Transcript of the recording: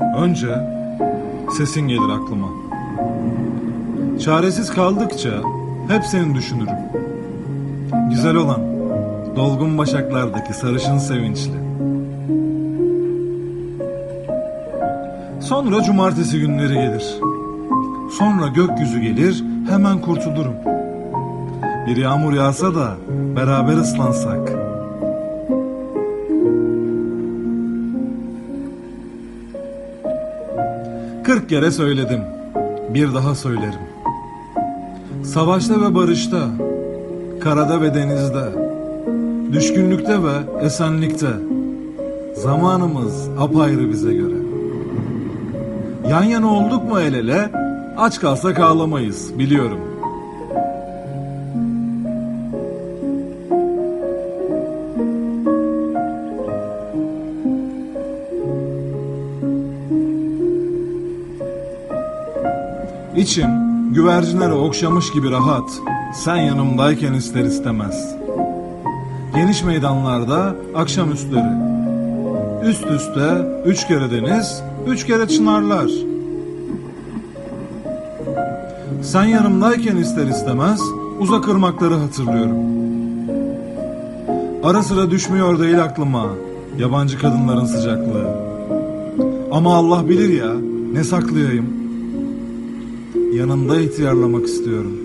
düşününce sesin gelir aklıma. Çaresiz kaldıkça hep seni düşünürüm. Güzel olan dolgun başaklardaki sarışın sevinçli. Sonra cumartesi günleri gelir. Sonra gökyüzü gelir, hemen kurtulurum. Bir yağmur yağsa da beraber ıslansak. Kırk kere söyledim. Bir daha söylerim. Savaşta ve barışta, karada ve denizde, düşkünlükte ve esenlikte, zamanımız apayrı bize göre. Yan yana olduk mu el ele, aç kalsak ağlamayız, biliyorum. İçim güvercinleri okşamış gibi rahat, sen yanımdayken ister istemez. Geniş meydanlarda akşamüstleri, üst üste üç kere deniz, üç kere çınarlar. Sen yanımdayken ister istemez uzak ırmakları hatırlıyorum. Ara sıra düşmüyor değil aklıma yabancı kadınların sıcaklığı. Ama Allah bilir ya ne saklayayım. Yanında ihtiyarlamak istiyorum.